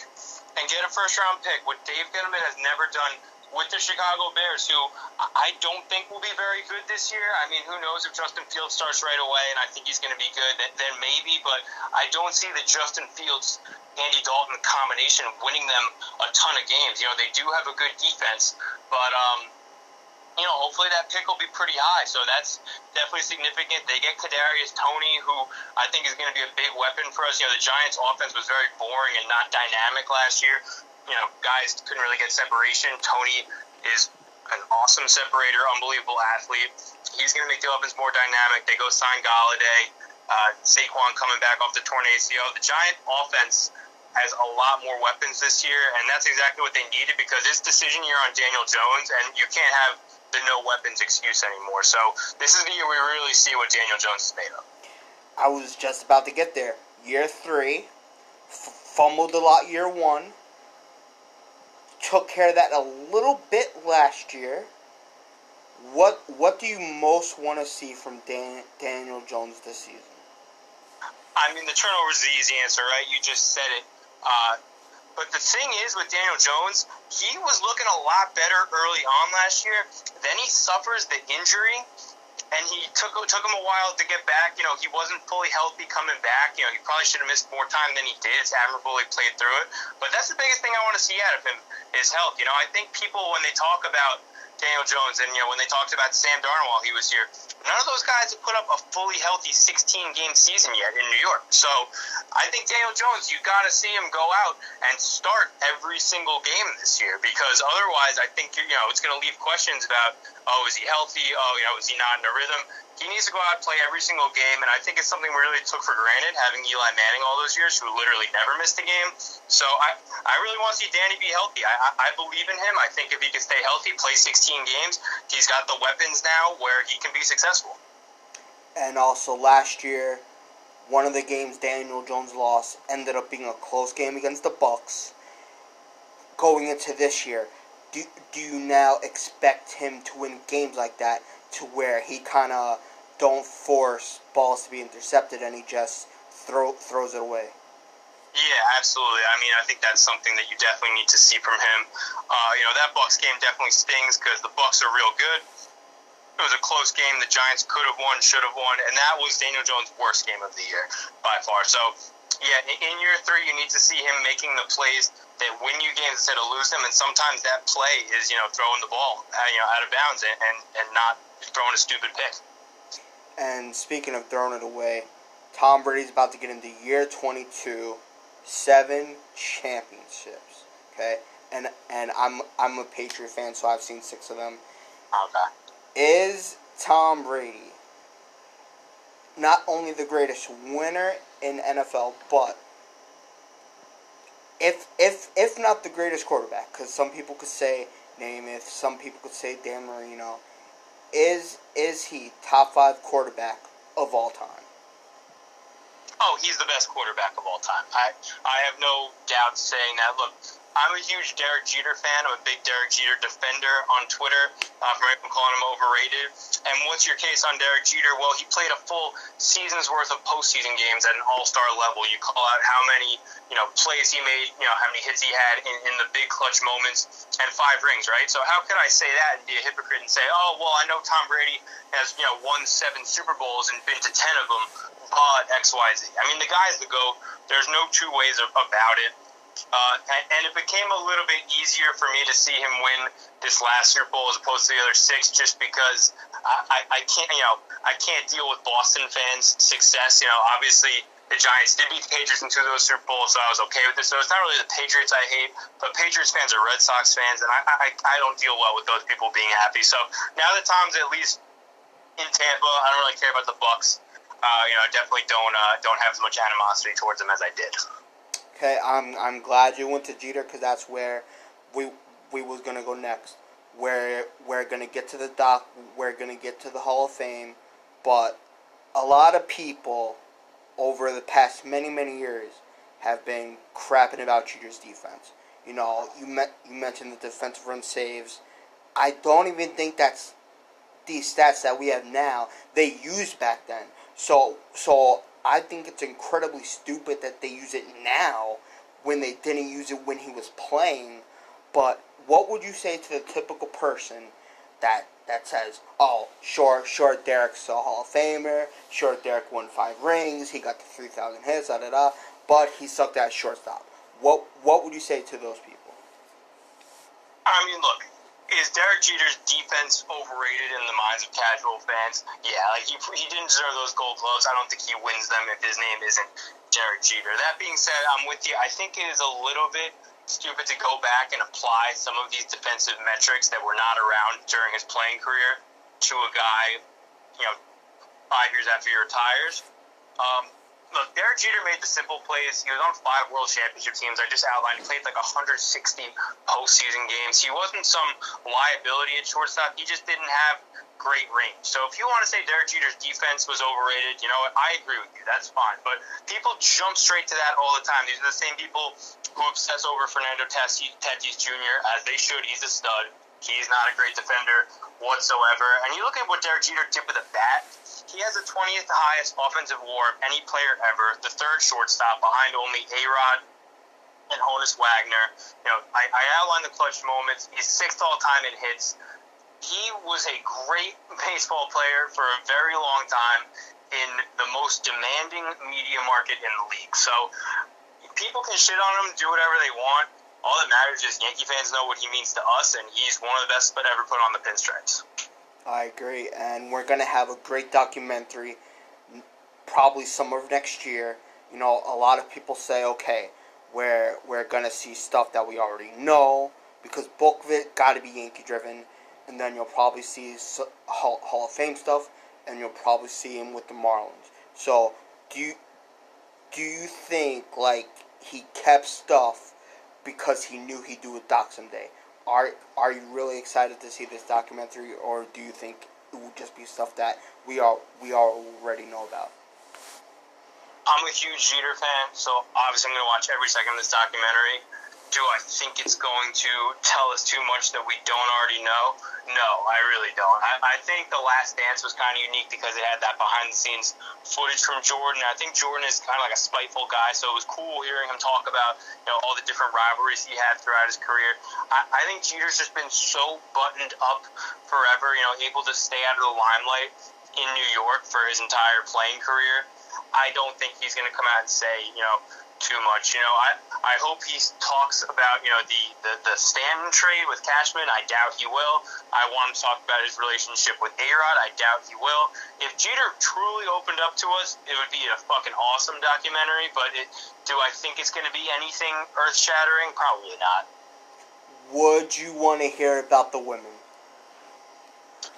and get a first round pick, what Dave Gettleman has never done with the Chicago Bears, who I don't think will be very good this year. I mean, who knows if Justin Fields starts right away, and I think he's going to be good, then maybe, but I don't see the Justin Fields Andy Dalton combination winning them a ton of games. You know, they do have a good defense, but um, you know, hopefully that pick will be pretty high. So that's definitely significant. They get Kadarius Toney, who I think is going to be a big weapon for us. You know, the Giants' offense was very boring and not dynamic last year. You know, guys couldn't really get separation. Toney is an awesome separator, unbelievable athlete. He's going to make the offense more dynamic. They go sign Golladay, uh, Saquon coming back off the torn ACL. The Giant offense has a lot more weapons this year, and that's exactly what they needed because it's decision year on Daniel Jones, and you can't have the no weapons excuse anymore. So this is the year we really see what Daniel Jones is made of. I was just about to get there. Year three, f- fumbled a lot year one, took care of that a little bit last year. What what do you most want to see from Dan, Daniel Jones this season? I mean, the turnover is the easy answer, right? You just said it. Uh, but the thing is with Daniel Jones, he was looking a lot better early on last year. Then he suffers the injury, and he took took him a while to get back. You know, he wasn't fully healthy coming back. You know, he probably should have missed more time than he did. It's admirable he played through it. But that's the biggest thing I want to see out of him is health. You know, I think people when they talk about Daniel Jones, and you know when they talked about Sam Darnold while he was here, none of those guys have put up a fully healthy 16 game season yet in New York. So I think Daniel Jones, you got to see him go out and start every single game this year because otherwise, I think you know it's going to leave questions about oh is he healthy? Oh you know is he not in a rhythm? He needs to go out and play every single game, and I think it's something we really took for granted having Eli Manning all those years, who literally never missed a game. So I, I really want to see Danny be healthy. I, I believe in him. I think if he can stay healthy, play 16 games, he's got the weapons now where he can be successful. And also last year, one of the games Daniel Jones lost ended up being a close game against the Bucs. Going into this year, do, do you now expect him to win games like that to where he kind of don't force balls to be intercepted and he just throw throws it away. Yeah, absolutely. I mean, I think that's something that you definitely need to see from him. Uh, you know, that Bucs game definitely stings because the Bucs are real good. It was a close game. The Giants could have won, should have won, and that was Daniel Jones' worst game of the year by far. So, yeah, in year three, you need to see him making the plays that win you games instead of lose them. And sometimes that play is, you know, throwing the ball, uh, you know, out of bounds and, and, and not throwing a stupid pick. And speaking of throwing it away, Tom Brady's about to get into year 22, seven championships. Okay, and and I'm I'm a Patriot fan, so I've seen six of them. Okay. Is Tom Brady not only the greatest winner in NFL, but if if if not the greatest quarterback, because some people could say Namath, some people could say Dan Marino, is is he top five quarterback of all time? Oh, he's the best quarterback of all time. I I have no doubt saying that. Look, I'm a huge Derek Jeter fan. I'm a big Derek Jeter defender on Twitter. Uh, from calling him overrated. And what's your case on Derek Jeter? Well, he played a full season's worth of postseason games at an All-Star level. You call out how many you know plays he made, you know how many hits he had in, in the big clutch moments, and five rings, right? So how could I say that and be a hypocrite and say, oh well, I know Tom Brady has you know won seven Super Bowls and been to ten of them, but X Y Z. I mean, the guy's the go. There's no two ways about it. Uh, and, it became a little bit easier for me to see him win this last Super Bowl as opposed to the other six, just because I, I, I can't, you know, I can't deal with Boston fans' success. You know, obviously the Giants did beat the Patriots in two of those Super Bowls, so I was okay with this. So it's not really the Patriots I hate, but Patriots fans are Red Sox fans, and I, I, I don't deal well with those people being happy. So now that Tom's at least in Tampa, I don't really care about the Bucs. Uh, you know, I definitely don't uh, don't have as much animosity towards them as I did. Okay, I'm I'm glad you went to Jeter because that's where we we was gonna go next. Where we're gonna get to the doc, we're gonna get to the Hall of Fame, but a lot of people over the past many many years have been crapping about Jeter's defense. You know, you met you mentioned the defensive run saves. I don't even think that's these stats that we have now. They used back then. So so I think it's incredibly stupid that they use it now when they didn't use it when he was playing. But what would you say to the typical person that that says, "Oh, sure, sure, Derek's a Hall of Famer. Sure, Derek won five rings. He got the three thousand hits, da da da." But he sucked at shortstop. What what would you say to those people? I mean, look, is Derek Jeter's defense overrated in the minds of casual fans? Yeah, like he, he didn't deserve those gold gloves. I don't think he wins them if his name isn't Derek Jeter. That being said, I'm with you. I think it is a little bit stupid to go back and apply some of these defensive metrics that were not around during his playing career to a guy, you know, five years after he retires. Um, look, Derek Jeter made the simple plays. He was on five World Championship teams. I just outlined. He played like 160 postseason games. He wasn't some liability at shortstop. He just didn't have great range. So if you want to say Derek Jeter's defense was overrated, you know what? I agree with you. That's fine. But people jump straight to that all the time. These are the same people who obsess over Fernando Tatis Jr. as they should. He's a stud. He's not a great defender whatsoever. And you look at what Derek Jeter did with a bat. He has the 20th highest offensive WAR of any player ever, the third shortstop behind only A Rod and Honus Wagner. You know, I, I outlined the clutch moments. He's sixth all time in hits. He was a great baseball player for a very long time in the most demanding media market in the league. So people can shit on him, do whatever they want. All that matters is Yankee fans know what he means to us, and he's one of the best but ever put on the pinstripes. I agree, and we're gonna have a great documentary, probably summer of next year. You know, a lot of people say, okay, we're we're gonna see stuff that we already know because bulk of it got to be Yankee driven, and then you'll probably see Hall, Hall of Fame stuff, and you'll probably see him with the Marlins. So, do you do you think like he kept stuff because he knew he'd do a doc someday? Are are you really excited to see this documentary, or do you think it will just be stuff that we all we already know about? I'm a huge Jeter fan, so obviously I'm going to watch every second of this documentary. Do I think it's going to tell us too much that we don't already know? No, I really don't. I, I think The Last Dance was kind of unique because it had that behind the scenes footage from Jordan. I think Jordan is kind of like a spiteful guy, so it was cool hearing him talk about you know all the different rivalries he had throughout his career. I, I think Jeter's just been so buttoned up forever, you know, able to stay out of the limelight in New York for his entire playing career. I don't think he's going to come out and say, you know, too much. You know, I I hope he talks about you know the the, the Stanton trade with Cashman. I doubt he will. I want him to talk about his relationship with Arod. I doubt he will. If Jeter truly opened up to us, it would be a fucking awesome documentary. But it, do I think it's going to be anything earth shattering? Probably not. Would you want to hear about the women?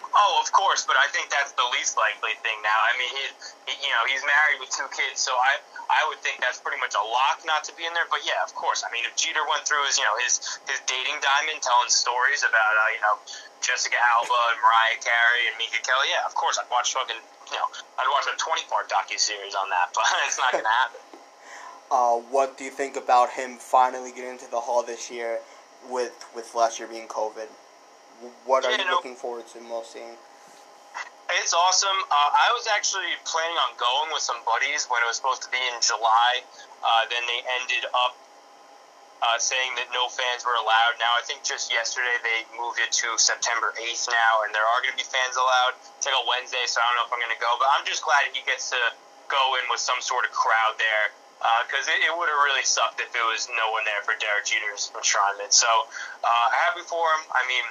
Oh, of course, but I think that's the least likely thing now. I mean, he, he, you know, he's married with two kids, so I, I would think that's pretty much a lock not to be in there. But yeah, of course. I mean, if Jeter went through his, you know, his his dating diamond, telling stories about, uh, you know, Jessica Alba and Mariah Carey and Minka Kelly, yeah, of course, I'd watch fucking, you know, I'd watch a twenty part docu series on that, but it's not gonna happen. Uh, what do you think about him finally getting into the Hall this year, with with last year being COVID? What are yeah, you no, looking forward to most seeing? It's awesome. Uh, I was actually planning on going with some buddies when it was supposed to be in July. Uh, then they ended up uh, saying that no fans were allowed. Now, I think just yesterday they moved it to September 8th now, and there are going to be fans allowed. It's like a Wednesday, so I don't know if I'm going to go. But I'm just glad he gets to go in with some sort of crowd there because uh, it, it would have really sucked if it was no one there for Derek Jeter's enshrinement. So uh, happy for him. I mean,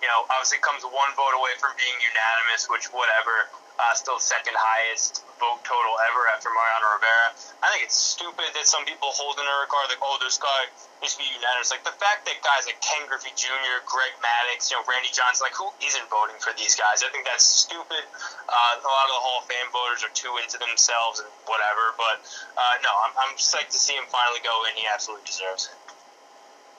you know, obviously comes one vote away from being unanimous, which whatever, uh, still second highest vote total ever after Mariano Rivera. I think it's stupid that some people hold in a regard like, oh, this guy needs to be unanimous. Like the fact that guys like Ken Griffey Jr., Greg Maddux, you know, Randy Johnson, like who isn't voting for these guys? I think that's stupid. Uh, a lot of the Hall of Fame voters are too into themselves and whatever. But uh, no, I'm, I'm psyched to see him finally go in. He absolutely deserves it.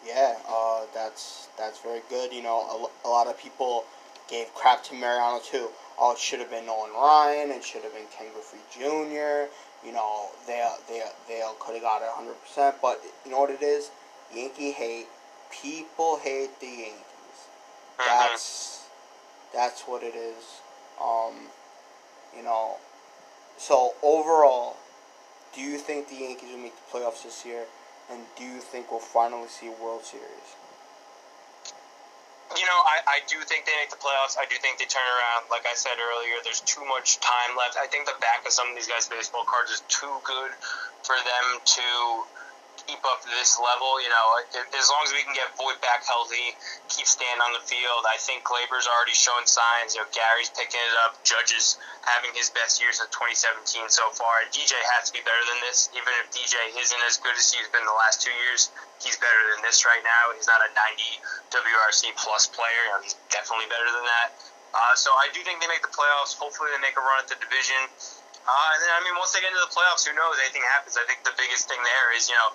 Yeah, uh, that's that's very good. You know, a, a lot of people gave crap to Mariano too. Oh, it should have been Nolan Ryan. It should have been Ken Griffey Jr. You know, they they they could have got it hundred percent. But you know what it is? Yankee hate. People hate the Yankees. Mm-hmm. That's that's what it is. Um, you know. So overall, do you think the Yankees will make the playoffs this year? And do you think we'll finally see a World Series? You know, I, I do think they make the playoffs. I do think they turn around. Like I said earlier, there's too much time left. I think the back of some of these guys' baseball cards is too good for them to keep up to this level, you know, as long as we can get Voit back healthy, keep Stan on the field, I think Gleyber's already showing signs. You know, Gary's picking it up. Judge's having his best years of 2017 so far. And DJ has to be better than this. Even if DJ isn't as good as he's been the last two years, he's better than this right now. He's not a 90 WRC plus player. You know, he's definitely better than that. Uh, so I do think they make the playoffs. Hopefully, they make a run at the division. Uh, and then, I mean, once they get into the playoffs, who knows? Anything happens. I think the biggest thing there is, you know,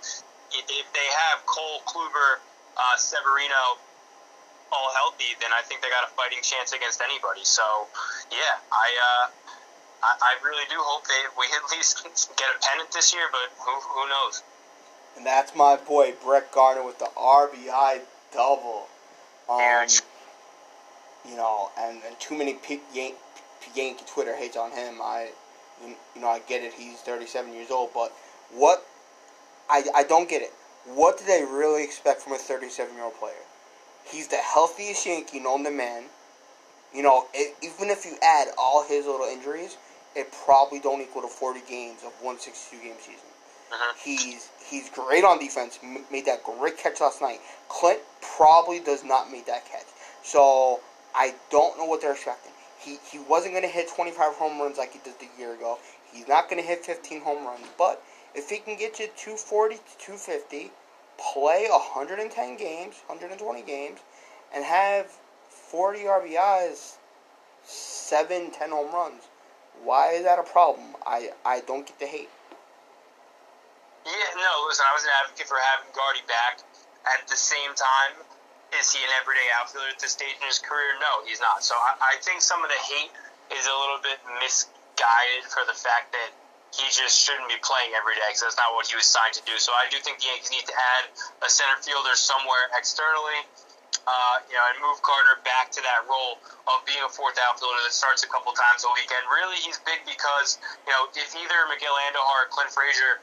if they have Cole, Kluber, uh, Severino all healthy, then I think they got a fighting chance against anybody. So, yeah, I, uh, I, I really do hope they we at least get a pennant this year, but who, who knows? And that's my boy Brett Gardner with the RBI double. Um, you know, and, and too many P- Yan- Yankee Twitter hates on him. I you know, I get it. He's 37 years old, but what? I, I don't get it. What do they really expect from a 37 year old player? He's the healthiest Yankee known to man. You know, it, even if you add all his little injuries, it probably don't equal to 40 games of 162 game season. Uh-huh. He's he's great on defense. Made that great catch last night. Clint probably does not make that catch. So I don't know what they're expecting. He, he wasn't going to hit 25 home runs like he did the year ago. He's not going to hit 15 home runs. But if he can get you 240 to 250, play 110 games, 120 games, and have 40 RBIs, 7, 10 home runs, why is that a problem? I, I don't get the hate. Yeah, no, listen, I was an advocate for having Gardy back. At the same time, is he an everyday outfielder at this stage in his career? No, he's not. So I, I think some of the hate is a little bit misguided for the fact that he just shouldn't be playing every day because that's not what he was signed to do. So I do think the Yankees need to add a center fielder somewhere externally, uh, you know, and move Gardner back to that role of being a fourth outfielder that starts a couple times a week. And really, he's big because you know if either Miguel Andujar or Clint Frazier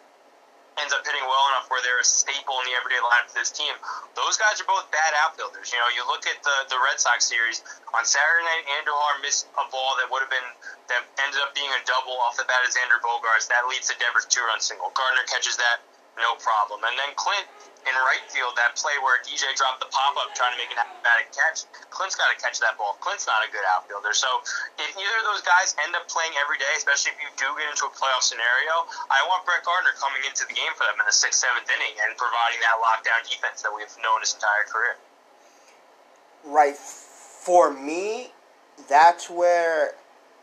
ends up hitting well enough where they're a staple in the everyday lineup for this team. Those guys are both bad outfielders. You know, you look at the the Red Sox series on Saturday night. Andujar missed a ball that would have been that ended up being a double off the bat of Xander Bogaerts. That leads to Devers' two-run single. Gardner catches that, no problem. And then Clint in right field, that play where DJ dropped the pop up trying to make an acrobatic catch, Clint's got to catch that ball. Clint's not a good outfielder. So if either of those guys end up playing every day, especially if you do get into a playoff scenario, I want Brett Gardner coming into the game for them in the sixth, seventh inning and providing that lockdown defense that we've known his entire career. Right. For me, that's where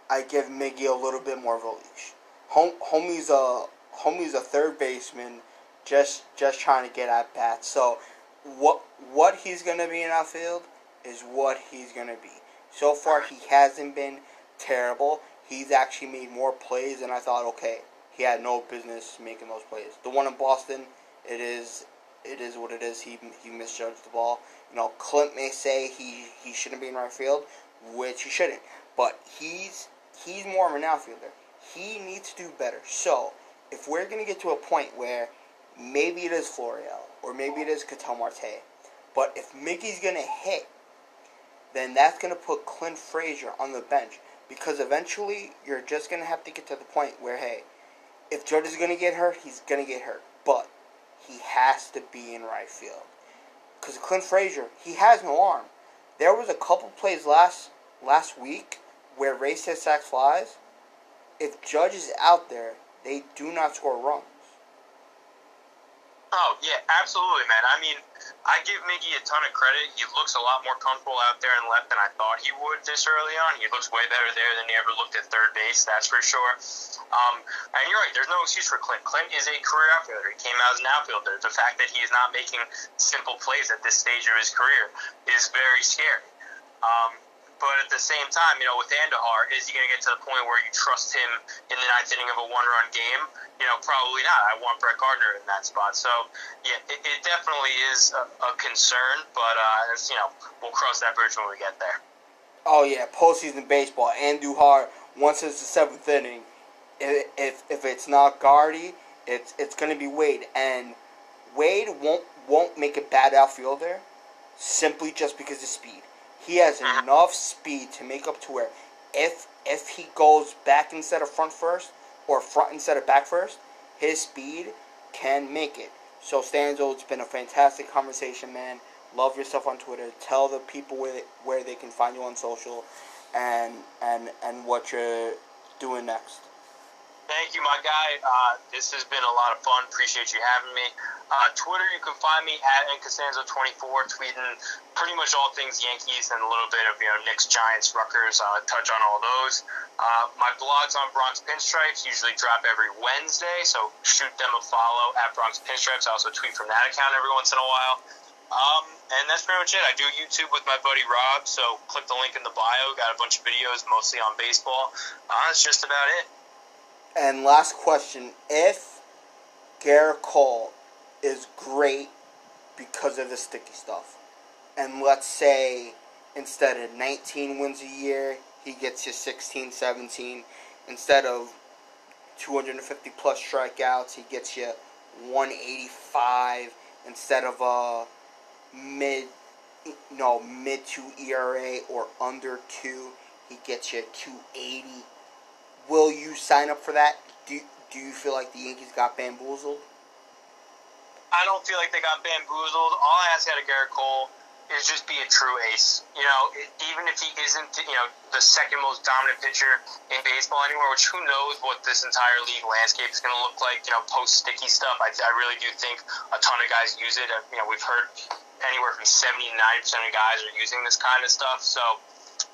I give Miggy a little bit more of a leash. Hom- homie's a homie's a third baseman just just trying to get at bats. So what what he's gonna be in outfield is what he's gonna be. So far he hasn't been terrible. He's actually made more plays than I thought. Okay, he had no business making those plays. The one in Boston, it is it is what it is. He he misjudged the ball. You know, Clint may say he he shouldn't be in right field, which he shouldn't. But he's he's more of an outfielder. He needs to do better. So if we're gonna get to a point where Maybe it is Florial, or maybe it is Ketel Marte. But if Miggy's gonna hit, then that's gonna put Clint Frazier on the bench because eventually you're just gonna have to get to the point where hey, if Judge is gonna get hurt, he's gonna get hurt, but he has to be in right field because Clint Frazier he has no arm. There was a couple plays last last week where Ray said sack flies. If Judge is out there, they do not score runs. Oh yeah, absolutely, man. I mean, I give Miggy a ton of credit. He looks a lot more comfortable out there in left than I thought he would this early on. He looks way better there than he ever looked at third base. That's for sure. Um, and you're right. There's no excuse for Clint. Clint is a career outfielder. He came out as an outfielder. The fact that he is not making simple plays at this stage of his career is very scary. Um, but at the same time, you know, with Andujar, is he going to get to the point where you trust him in the ninth inning of a one-run game? You know, probably not. I want Brett Gardner in that spot. So, yeah, it, it definitely is a, a concern, but, uh, you know, we'll cross that bridge when we get there. Oh, yeah, postseason baseball. Andujar, once it's the seventh inning, if, if it's not Gardy, it's, it's going to be Wade. And Wade won't, won't make a bad outfielder simply just because of speed he has enough speed to make up to where if if he goes back instead of front first or front instead of back first, his speed can make it. So Stanzo, it's been a fantastic conversation, man. Love yourself on Twitter. Tell the people where they, where they can find you on social, and and and what you're doing next. Thank you, my guy. Uh, this has been a lot of fun. Appreciate you having me. Uh, Twitter, you can find me at ncostanzo24, tweeting pretty much all things Yankees and a little bit of you know Knicks, Giants, Rutgers. Uh, touch on all those. Uh, my blog's on Bronx Pinstripes. Usually drop every Wednesday, so shoot them a follow at Bronx Pinstripes. I also tweet from that account every once in a while. Um, and that's pretty much it. I do YouTube with my buddy Rob, so click the link in the bio. Got a bunch of videos, mostly on baseball. Uh, that's just about it. And last question: If Gerrit Cole is great because of the sticky stuff, and let's say instead of 19 wins a year, he gets you 16, 17. Instead of 250 plus strikeouts, he gets you 185. Instead of a mid, no mid two ERA or under two, he gets you 280 Will you sign up for that? Do do you feel like the Yankees got bamboozled? I don't feel like they got bamboozled. All I ask out of Gerrit Cole is just be a true ace. You know, even if he isn't, you know, the second most dominant pitcher in baseball anymore, which who knows what this entire league landscape is going to look like, you know, post sticky stuff. I, I really do think a ton of guys use it. Uh, you know, we've heard anywhere from 70 to 90% of guys are using this kind of stuff. So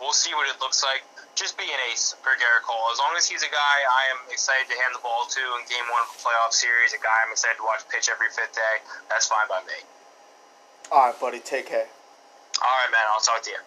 we'll see what it looks like just be an ace for Gerrit Cole. As long as he's a guy I am excited to hand the ball to in game one of a playoff series, a guy I'm excited to watch pitch every fifth day, that's fine by me. All right, buddy. Take care. All right, man. I'll talk to you.